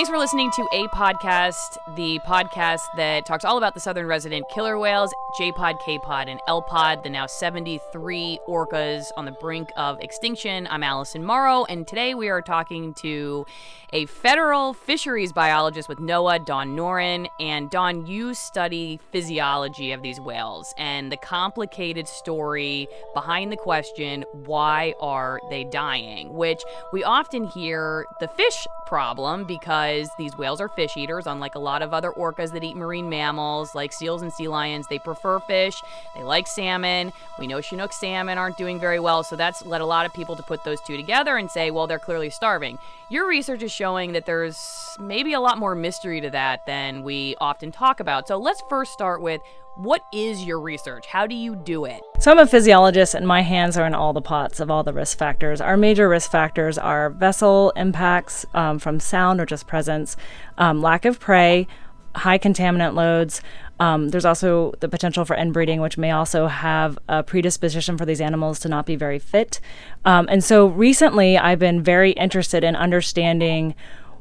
Thanks for listening to A Podcast, the podcast that talks all about the southern resident killer whales, J Pod, K Pod, and L Pod, the now 73 orcas on the brink of extinction. I'm Allison Morrow, and today we are talking to a federal fisheries biologist with NOAA, Dawn Noren. And Dawn, you study physiology of these whales and the complicated story behind the question, why are they dying? Which we often hear the fish problem because these whales are fish eaters, unlike a lot of other orcas that eat marine mammals like seals and sea lions. They prefer fish, they like salmon. We know Chinook salmon aren't doing very well, so that's led a lot of people to put those two together and say, well, they're clearly starving. Your research is showing that there's maybe a lot more mystery to that than we often talk about. So let's first start with what is your research? How do you do it? So, I'm a physiologist, and my hands are in all the pots of all the risk factors. Our major risk factors are vessel impacts um, from sound or just presence, um, lack of prey, high contaminant loads. Um, there's also the potential for inbreeding, which may also have a predisposition for these animals to not be very fit. Um, and so recently, I've been very interested in understanding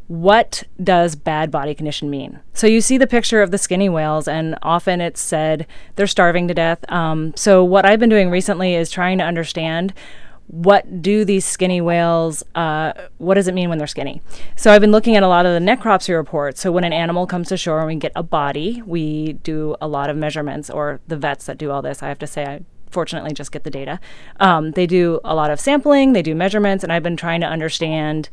what does bad body condition mean? So you see the picture of the skinny whales, and often it's said they're starving to death. Um, so what I've been doing recently is trying to understand what do these skinny whales uh, what does it mean when they're skinny? So i've been looking at a lot of the necropsy reports. So when an animal comes to shore and we get a body we do a lot of measurements or the vets that do all this i have to say i fortunately just get the data. Um, they do a lot of sampling they do measurements and i've been trying to understand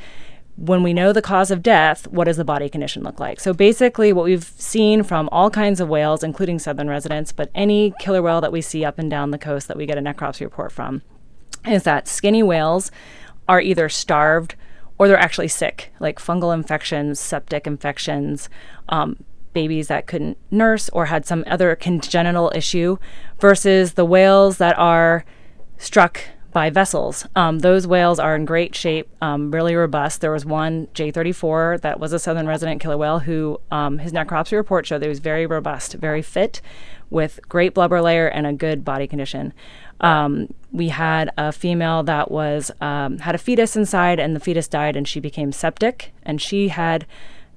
when we know the cause of death, what does the body condition look like? So basically, what we've seen from all kinds of whales, including southern residents, but any killer whale that we see up and down the coast that we get a necropsy report from, is that skinny whales are either starved or they're actually sick, like fungal infections, septic infections, um, babies that couldn't nurse or had some other congenital issue, versus the whales that are struck by vessels. Um, those whales are in great shape, um, really robust. There was one J34 that was a southern resident killer whale who um, his necropsy report showed that he was very robust, very fit, with great blubber layer and a good body condition. Um, we had a female that was um, had a fetus inside, and the fetus died, and she became septic, and she had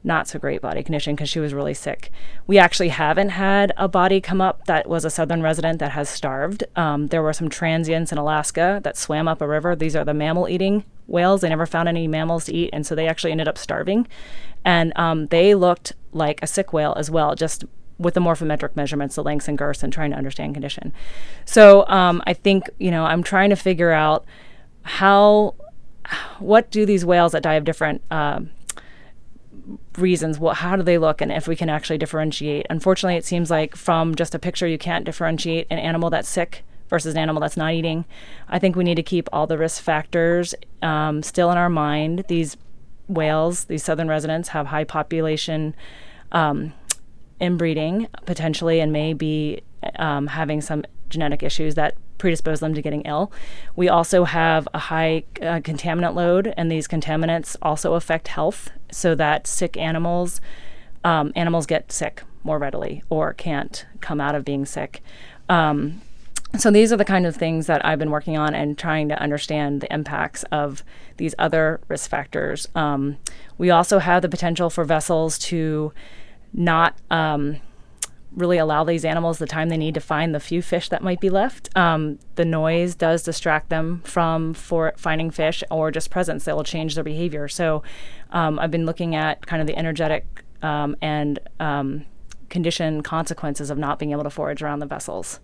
not so great body condition because she was really sick. We actually haven't had a body come up that was a southern resident that has starved. Um, there were some transients in Alaska that swam up a river. These are the mammal eating whales. They never found any mammals to eat, and so they actually ended up starving. And um, they looked like a sick whale as well, just with the morphometric measurements, the lengths and girths, and trying to understand condition. So um, I think, you know, I'm trying to figure out how, what do these whales that die of different uh, reasons what how do they look and if we can actually differentiate? Unfortunately it seems like from just a picture you can't differentiate an animal that's sick versus an animal that's not eating. I think we need to keep all the risk factors um, still in our mind. These whales these southern residents have high population um, inbreeding potentially and may be um, having some genetic issues that predispose them to getting ill. We also have a high uh, contaminant load, and these contaminants also affect health, so that sick animals, um, animals get sick more readily or can't come out of being sick. Um, so these are the kind of things that I've been working on and trying to understand the impacts of these other risk factors. Um, we also have the potential for vessels to not um, really allow these animals the time they need to find the few fish that might be left. Um, the noise does distract them from for finding fish or just presence that will change their behavior. So um, I've been looking at kind of the energetic um, and um, condition consequences of not being able to forage around the vessels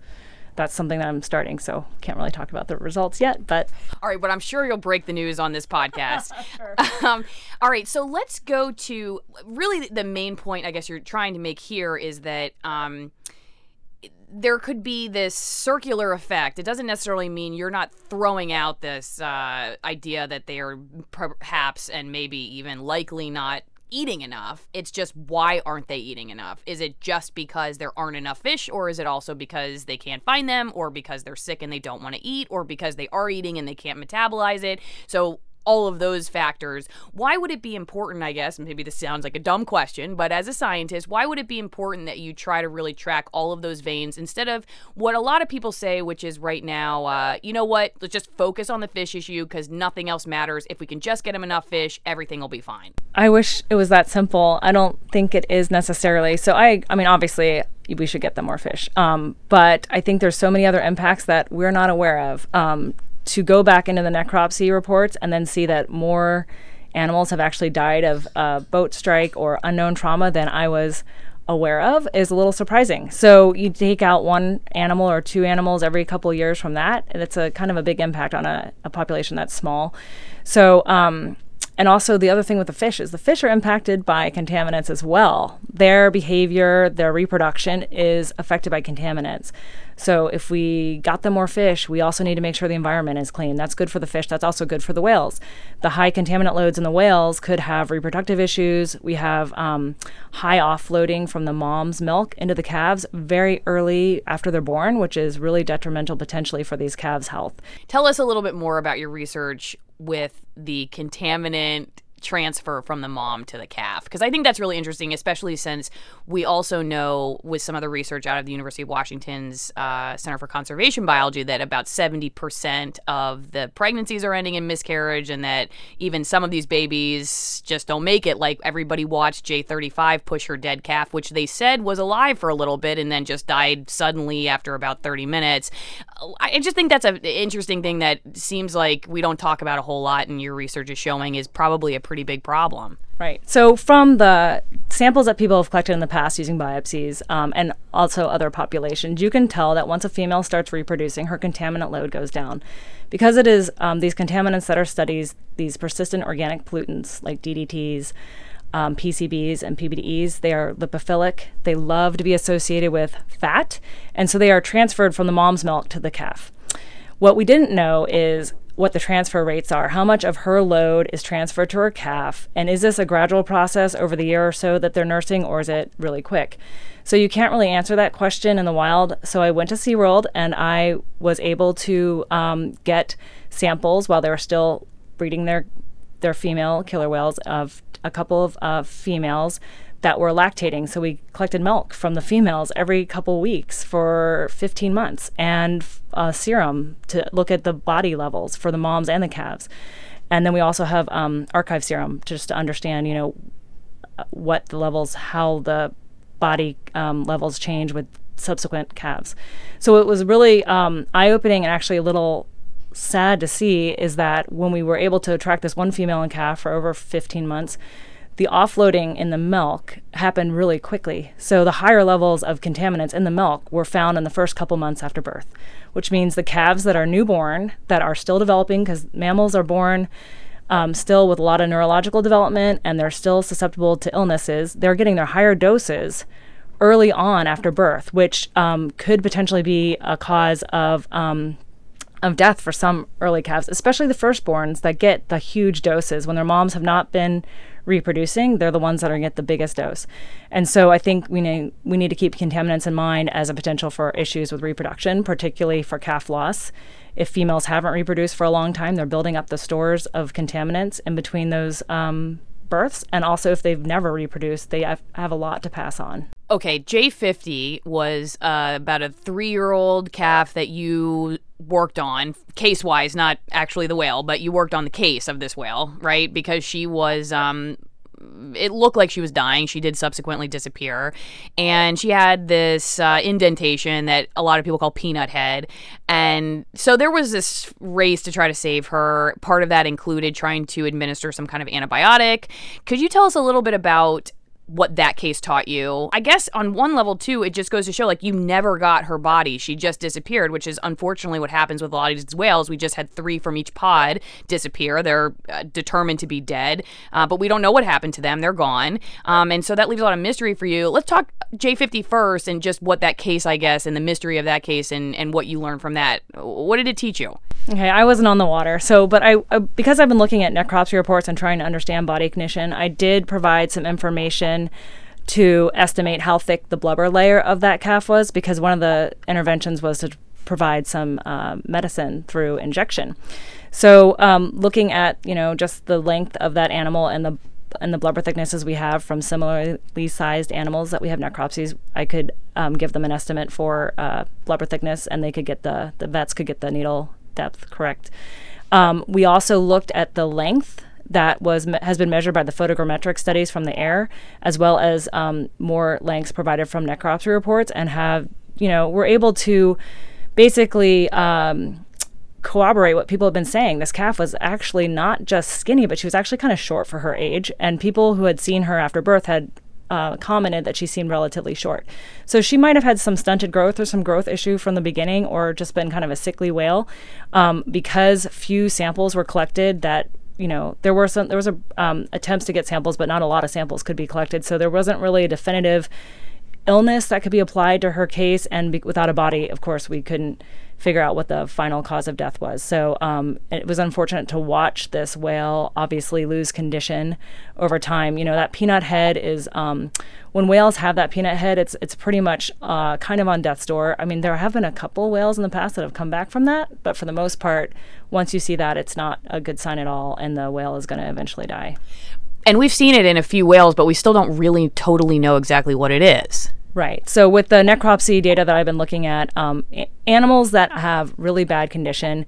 that's something that I'm starting. So can't really talk about the results yet, but all right. But I'm sure you'll break the news on this podcast. um, all right. So let's go to really the main point. I guess you're trying to make here is that. Um, there could be this circular effect. It doesn't necessarily mean you're not throwing out this uh, idea that they are perhaps and maybe even likely not eating enough. It's just why aren't they eating enough? Is it just because there aren't enough fish, or is it also because they can't find them, or because they're sick and they don't want to eat, or because they are eating and they can't metabolize it? So all of those factors. Why would it be important, I guess, maybe this sounds like a dumb question, but as a scientist, why would it be important that you try to really track all of those veins instead of what a lot of people say, which is right now, uh, you know what, let's just focus on the fish issue because nothing else matters. If we can just get them enough fish, everything will be fine. I wish it was that simple. I don't think it is necessarily. So I, I mean, obviously, we should get them more fish. Um, but I think there's so many other impacts that we're not aware of. Um, to go back into the necropsy reports and then see that more animals have actually died of uh, boat strike or unknown trauma than I was aware of is a little surprising. So you take out one animal or two animals every couple years from that, and it's a kind of a big impact on a, a population that's small. So um, and also, the other thing with the fish is the fish are impacted by contaminants as well. Their behavior, their reproduction is affected by contaminants. So, if we got them more fish, we also need to make sure the environment is clean. That's good for the fish, that's also good for the whales. The high contaminant loads in the whales could have reproductive issues. We have um, high offloading from the mom's milk into the calves very early after they're born, which is really detrimental potentially for these calves' health. Tell us a little bit more about your research with the contaminant transfer from the mom to the calf because I think that's really interesting, especially since we also know with some of the research out of the University of Washington's uh, Center for Conservation Biology that about 70% of the pregnancies are ending in miscarriage and that even some of these babies just don't make it. Like everybody watched J35 push her dead calf, which they said was alive for a little bit and then just died suddenly after about 30 minutes. I just think that's an interesting thing that seems like we don't talk about a whole lot and your research is showing is probably a pretty big problem. Right. So, from the samples that people have collected in the past using biopsies um, and also other populations, you can tell that once a female starts reproducing, her contaminant load goes down. Because it is um, these contaminants that are studied, these persistent organic pollutants like DDTs, um, PCBs, and PBDEs, they are lipophilic. They love to be associated with fat, and so they are transferred from the mom's milk to the calf. What we didn't know is what the transfer rates are. How much of her load is transferred to her calf? And is this a gradual process over the year or so that they're nursing, or is it really quick? So you can't really answer that question in the wild. So I went to SeaWorld and I was able to um, get samples while they were still breeding their their female killer whales of a couple of uh, females that were lactating. So we collected milk from the females every couple weeks for 15 months and uh, serum to look at the body levels for the moms and the calves. And then we also have um, archive serum just to understand, you know, what the levels, how the body um, levels change with subsequent calves. So it was really um, eye opening and actually a little sad to see is that when we were able to track this one female and calf for over 15 months, the offloading in the milk happened really quickly. So the higher levels of contaminants in the milk were found in the first couple months after birth, which means the calves that are newborn, that are still developing, because mammals are born um, still with a lot of neurological development and they're still susceptible to illnesses, they're getting their higher doses early on after birth, which um, could potentially be a cause of. Um, of death for some early calves, especially the firstborns that get the huge doses when their moms have not been reproducing, they're the ones that are going to get the biggest dose. And so I think we need, we need to keep contaminants in mind as a potential for issues with reproduction, particularly for calf loss. If females haven't reproduced for a long time, they're building up the stores of contaminants in between those um, births. And also, if they've never reproduced, they have, have a lot to pass on. Okay, J50 was uh, about a three year old calf that you worked on, case wise, not actually the whale, but you worked on the case of this whale, right? Because she was. Um, it looked like she was dying. She did subsequently disappear. And she had this uh, indentation that a lot of people call peanut head. And so there was this race to try to save her. Part of that included trying to administer some kind of antibiotic. Could you tell us a little bit about what that case taught you. I guess on one level too, it just goes to show like you never got her body. She just disappeared, which is unfortunately what happens with a lot of these whales. We just had three from each pod disappear. They're uh, determined to be dead, uh, but we don't know what happened to them. They're gone, um, and so that leaves a lot of mystery for you. Let's talk J50 first and just what that case, I guess, and the mystery of that case and and what you learned from that. What did it teach you? Okay, I wasn't on the water, so but I uh, because I've been looking at necropsy reports and trying to understand body condition, I did provide some information to estimate how thick the blubber layer of that calf was because one of the interventions was to provide some uh, medicine through injection. So, um, looking at you know just the length of that animal and the and the blubber thicknesses we have from similarly sized animals that we have necropsies, I could um, give them an estimate for uh, blubber thickness, and they could get the the vets could get the needle depth correct. Um, we also looked at the length that was has been measured by the photogrammetric studies from the air, as well as um, more lengths provided from necropsy reports, and have you know we're able to basically um, corroborate what people have been saying. This calf was actually not just skinny, but she was actually kind of short for her age, and people who had seen her after birth had uh, commented that she seemed relatively short. So she might have had some stunted growth or some growth issue from the beginning, or just been kind of a sickly whale, um, because few samples were collected that you know there were some there was a um, attempts to get samples but not a lot of samples could be collected so there wasn't really a definitive illness that could be applied to her case and be, without a body of course we couldn't figure out what the final cause of death was. So um, it was unfortunate to watch this whale obviously lose condition over time. You know, that peanut head is um, when whales have that peanut head, it's it's pretty much uh, kind of on death's door. I mean, there have been a couple whales in the past that have come back from that, but for the most part, once you see that, it's not a good sign at all, and the whale is going to eventually die. And we've seen it in a few whales, but we still don't really totally know exactly what it is. Right. So with the necropsy data that I've been looking at, um, a- animals that have really bad condition,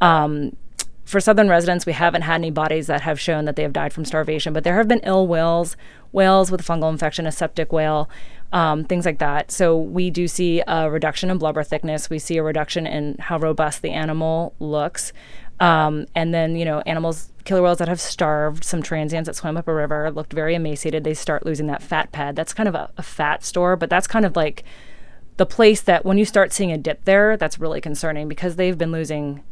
um, for southern residents, we haven't had any bodies that have shown that they have died from starvation, but there have been ill whales, whales with fungal infection, a septic whale, um, things like that. So we do see a reduction in blubber thickness. We see a reduction in how robust the animal looks. Um, and then, you know, animals, killer whales that have starved, some transients that swam up a river, looked very emaciated. They start losing that fat pad. That's kind of a, a fat store, but that's kind of like the place that when you start seeing a dip there, that's really concerning because they've been losing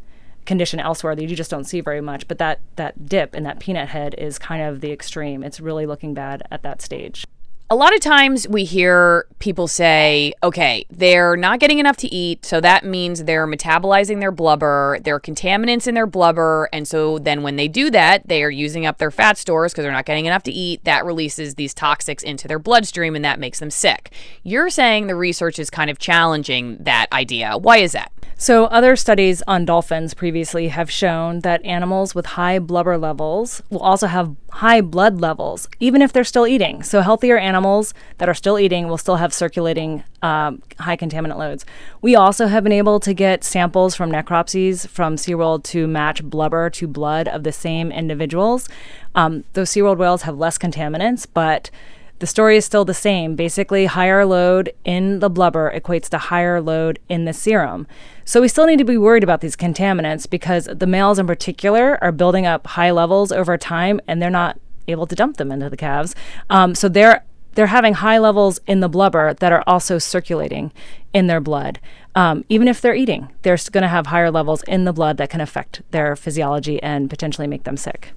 condition elsewhere that you just don't see very much. But that that dip in that peanut head is kind of the extreme. It's really looking bad at that stage. A lot of times we hear people say, okay, they're not getting enough to eat, so that means they're metabolizing their blubber, there are contaminants in their blubber, and so then when they do that, they are using up their fat stores because they're not getting enough to eat. That releases these toxics into their bloodstream and that makes them sick. You're saying the research is kind of challenging that idea. Why is that? So, other studies on dolphins previously have shown that animals with high blubber levels will also have high blood levels, even if they're still eating. So, healthier animals that are still eating will still have circulating um, high contaminant loads. We also have been able to get samples from necropsies from SeaWorld to match blubber to blood of the same individuals. Um, those SeaWorld whales have less contaminants, but the story is still the same. Basically, higher load in the blubber equates to higher load in the serum. So we still need to be worried about these contaminants because the males in particular are building up high levels over time and they're not able to dump them into the calves. Um, so they're they're having high levels in the blubber that are also circulating in their blood. Um, even if they're eating, they're going to have higher levels in the blood that can affect their physiology and potentially make them sick.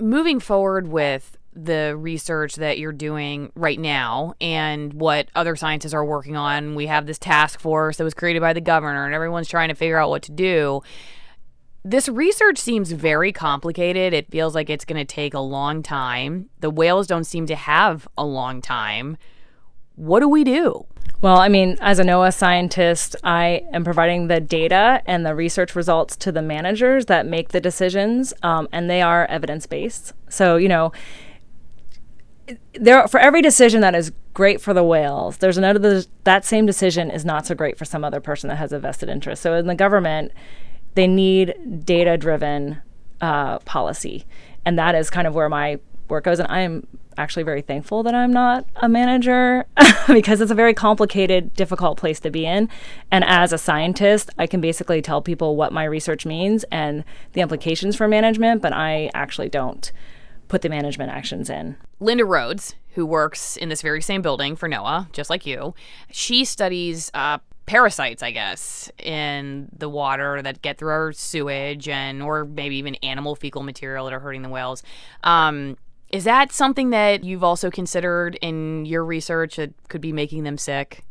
Moving forward with the research that you're doing right now and what other scientists are working on. We have this task force that was created by the governor, and everyone's trying to figure out what to do. This research seems very complicated. It feels like it's going to take a long time. The whales don't seem to have a long time. What do we do? Well, I mean, as a NOAA scientist, I am providing the data and the research results to the managers that make the decisions, um, and they are evidence based. So, you know, there for every decision that is great for the whales, there's another that same decision is not so great for some other person that has a vested interest. So in the government, they need data driven uh, policy, and that is kind of where my work goes. And I am actually very thankful that I'm not a manager because it's a very complicated, difficult place to be in. And as a scientist, I can basically tell people what my research means and the implications for management, but I actually don't put the management actions in. Linda Rhodes, who works in this very same building for NOAA, just like you, she studies uh, parasites, I guess, in the water that get through our sewage and or maybe even animal fecal material that are hurting the whales. Um, is that something that you've also considered in your research that could be making them sick?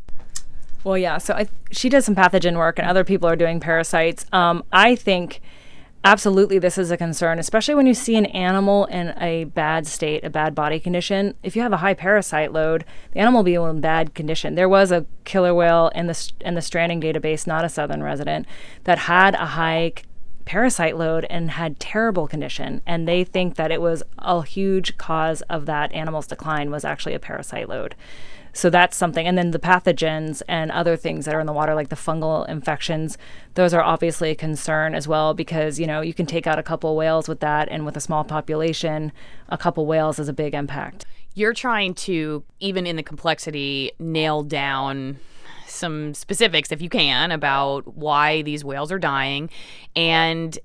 Well, yeah. So I, she does some pathogen work, and other people are doing parasites. Um, I think absolutely this is a concern, especially when you see an animal in a bad state, a bad body condition. If you have a high parasite load, the animal will be in bad condition. There was a killer whale in the in the stranding database, not a southern resident, that had a high parasite load and had terrible condition and they think that it was a huge cause of that animal's decline was actually a parasite load so that's something. And then the pathogens and other things that are in the water, like the fungal infections, those are obviously a concern as well because, you know, you can take out a couple whales with that. And with a small population, a couple whales is a big impact. You're trying to, even in the complexity, nail down some specifics, if you can, about why these whales are dying. And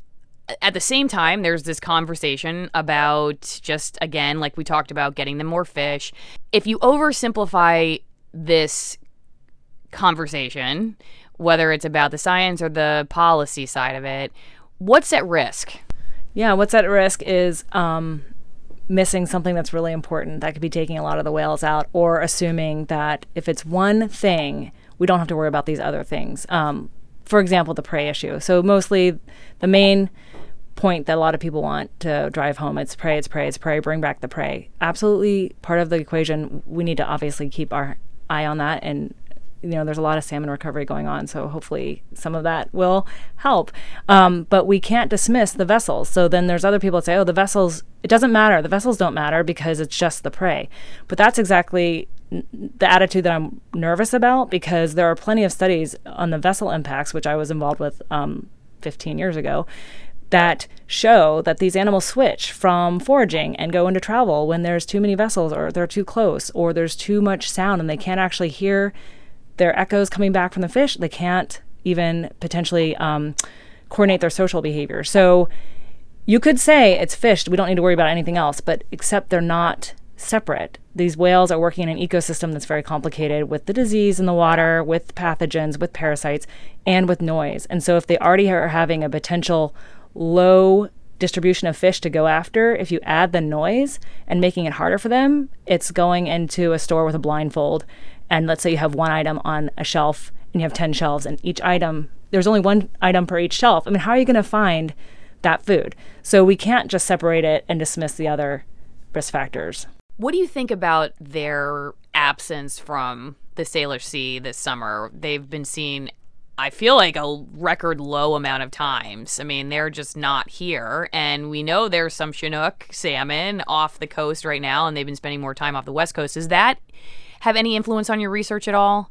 at the same time, there's this conversation about just, again, like we talked about, getting them more fish. If you oversimplify this conversation, whether it's about the science or the policy side of it, what's at risk? Yeah, what's at risk is um, missing something that's really important that could be taking a lot of the whales out, or assuming that if it's one thing, we don't have to worry about these other things. Um, for example, the prey issue. So, mostly the main point that a lot of people want to drive home. It's prey, it's prey, it's prey, bring back the prey. Absolutely part of the equation. We need to obviously keep our eye on that and you know there's a lot of salmon recovery going on so hopefully some of that will help um, but we can't dismiss the vessels so then there's other people that say oh the vessels it doesn't matter the vessels don't matter because it's just the prey but that's exactly the attitude that i'm nervous about because there are plenty of studies on the vessel impacts which i was involved with um, 15 years ago that show that these animals switch from foraging and go into travel when there's too many vessels or they're too close or there's too much sound and they can't actually hear their echoes coming back from the fish. They can't even potentially um, coordinate their social behavior. So you could say it's fished. We don't need to worry about anything else, but except they're not separate. These whales are working in an ecosystem that's very complicated with the disease in the water, with pathogens, with parasites, and with noise. And so if they already are having a potential low distribution of fish to go after, if you add the noise and making it harder for them, it's going into a store with a blindfold. And let's say you have one item on a shelf and you have 10 shelves, and each item, there's only one item per each shelf. I mean, how are you going to find that food? So we can't just separate it and dismiss the other risk factors. What do you think about their absence from the Salish Sea this summer? They've been seen I feel like a record low amount of times. I mean, they're just not here. And we know there's some Chinook salmon off the coast right now, and they've been spending more time off the West Coast. Does that have any influence on your research at all?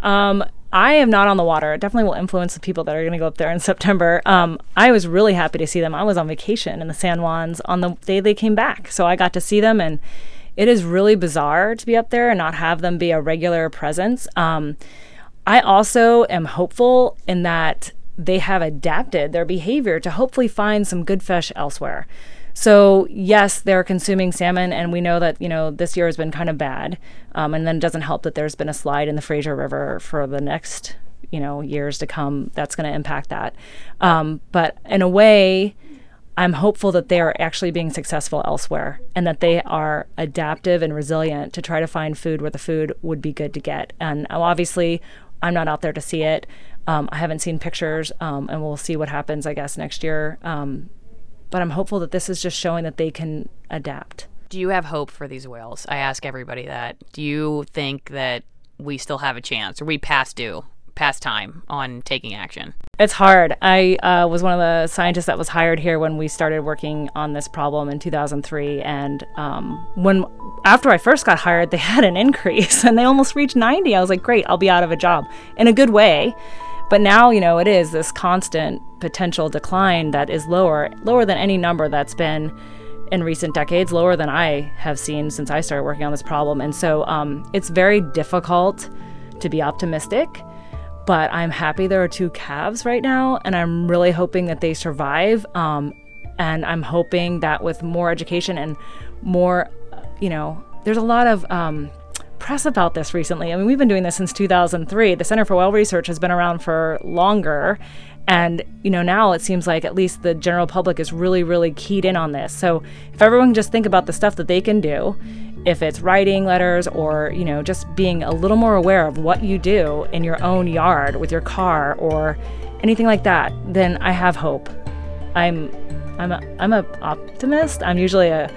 Um, I am not on the water. It definitely will influence the people that are going to go up there in September. Um, I was really happy to see them. I was on vacation in the San Juans on the day they came back. So I got to see them, and it is really bizarre to be up there and not have them be a regular presence. Um, I also am hopeful in that they have adapted their behavior to hopefully find some good fish elsewhere. So yes, they're consuming salmon, and we know that you know this year has been kind of bad. Um, and then it doesn't help that there's been a slide in the Fraser River for the next you know years to come. That's going to impact that. Um, but in a way, I'm hopeful that they are actually being successful elsewhere, and that they are adaptive and resilient to try to find food where the food would be good to get. And obviously, I'm not out there to see it. Um, I haven't seen pictures, um, and we'll see what happens, I guess, next year. Um, but I'm hopeful that this is just showing that they can adapt. Do you have hope for these whales? I ask everybody that. Do you think that we still have a chance? Are we past due? past time on taking action? It's hard. I uh, was one of the scientists that was hired here when we started working on this problem in 2003, and um, when after I first got hired, they had an increase and they almost reached 90. I was like, great, I'll be out of a job in a good way. But now, you know, it is this constant potential decline that is lower, lower than any number that's been in recent decades, lower than I have seen since I started working on this problem. And so um, it's very difficult to be optimistic but I'm happy there are two calves right now, and I'm really hoping that they survive. Um, and I'm hoping that with more education and more, you know, there's a lot of um, press about this recently. I mean, we've been doing this since 2003. The Center for Whale Research has been around for longer. And, you know, now it seems like at least the general public is really, really keyed in on this. So if everyone just think about the stuff that they can do if it's writing letters or you know just being a little more aware of what you do in your own yard with your car or anything like that then i have hope I'm I'm a, I'm a optimist. I'm usually a,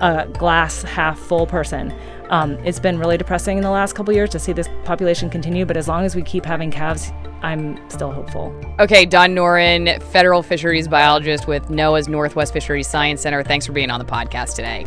a glass half full person. Um, it's been really depressing in the last couple years to see this population continue, but as long as we keep having calves, I'm still hopeful. Okay, Dawn Noren, federal fisheries biologist with NOAA's Northwest Fisheries Science Center. Thanks for being on the podcast today.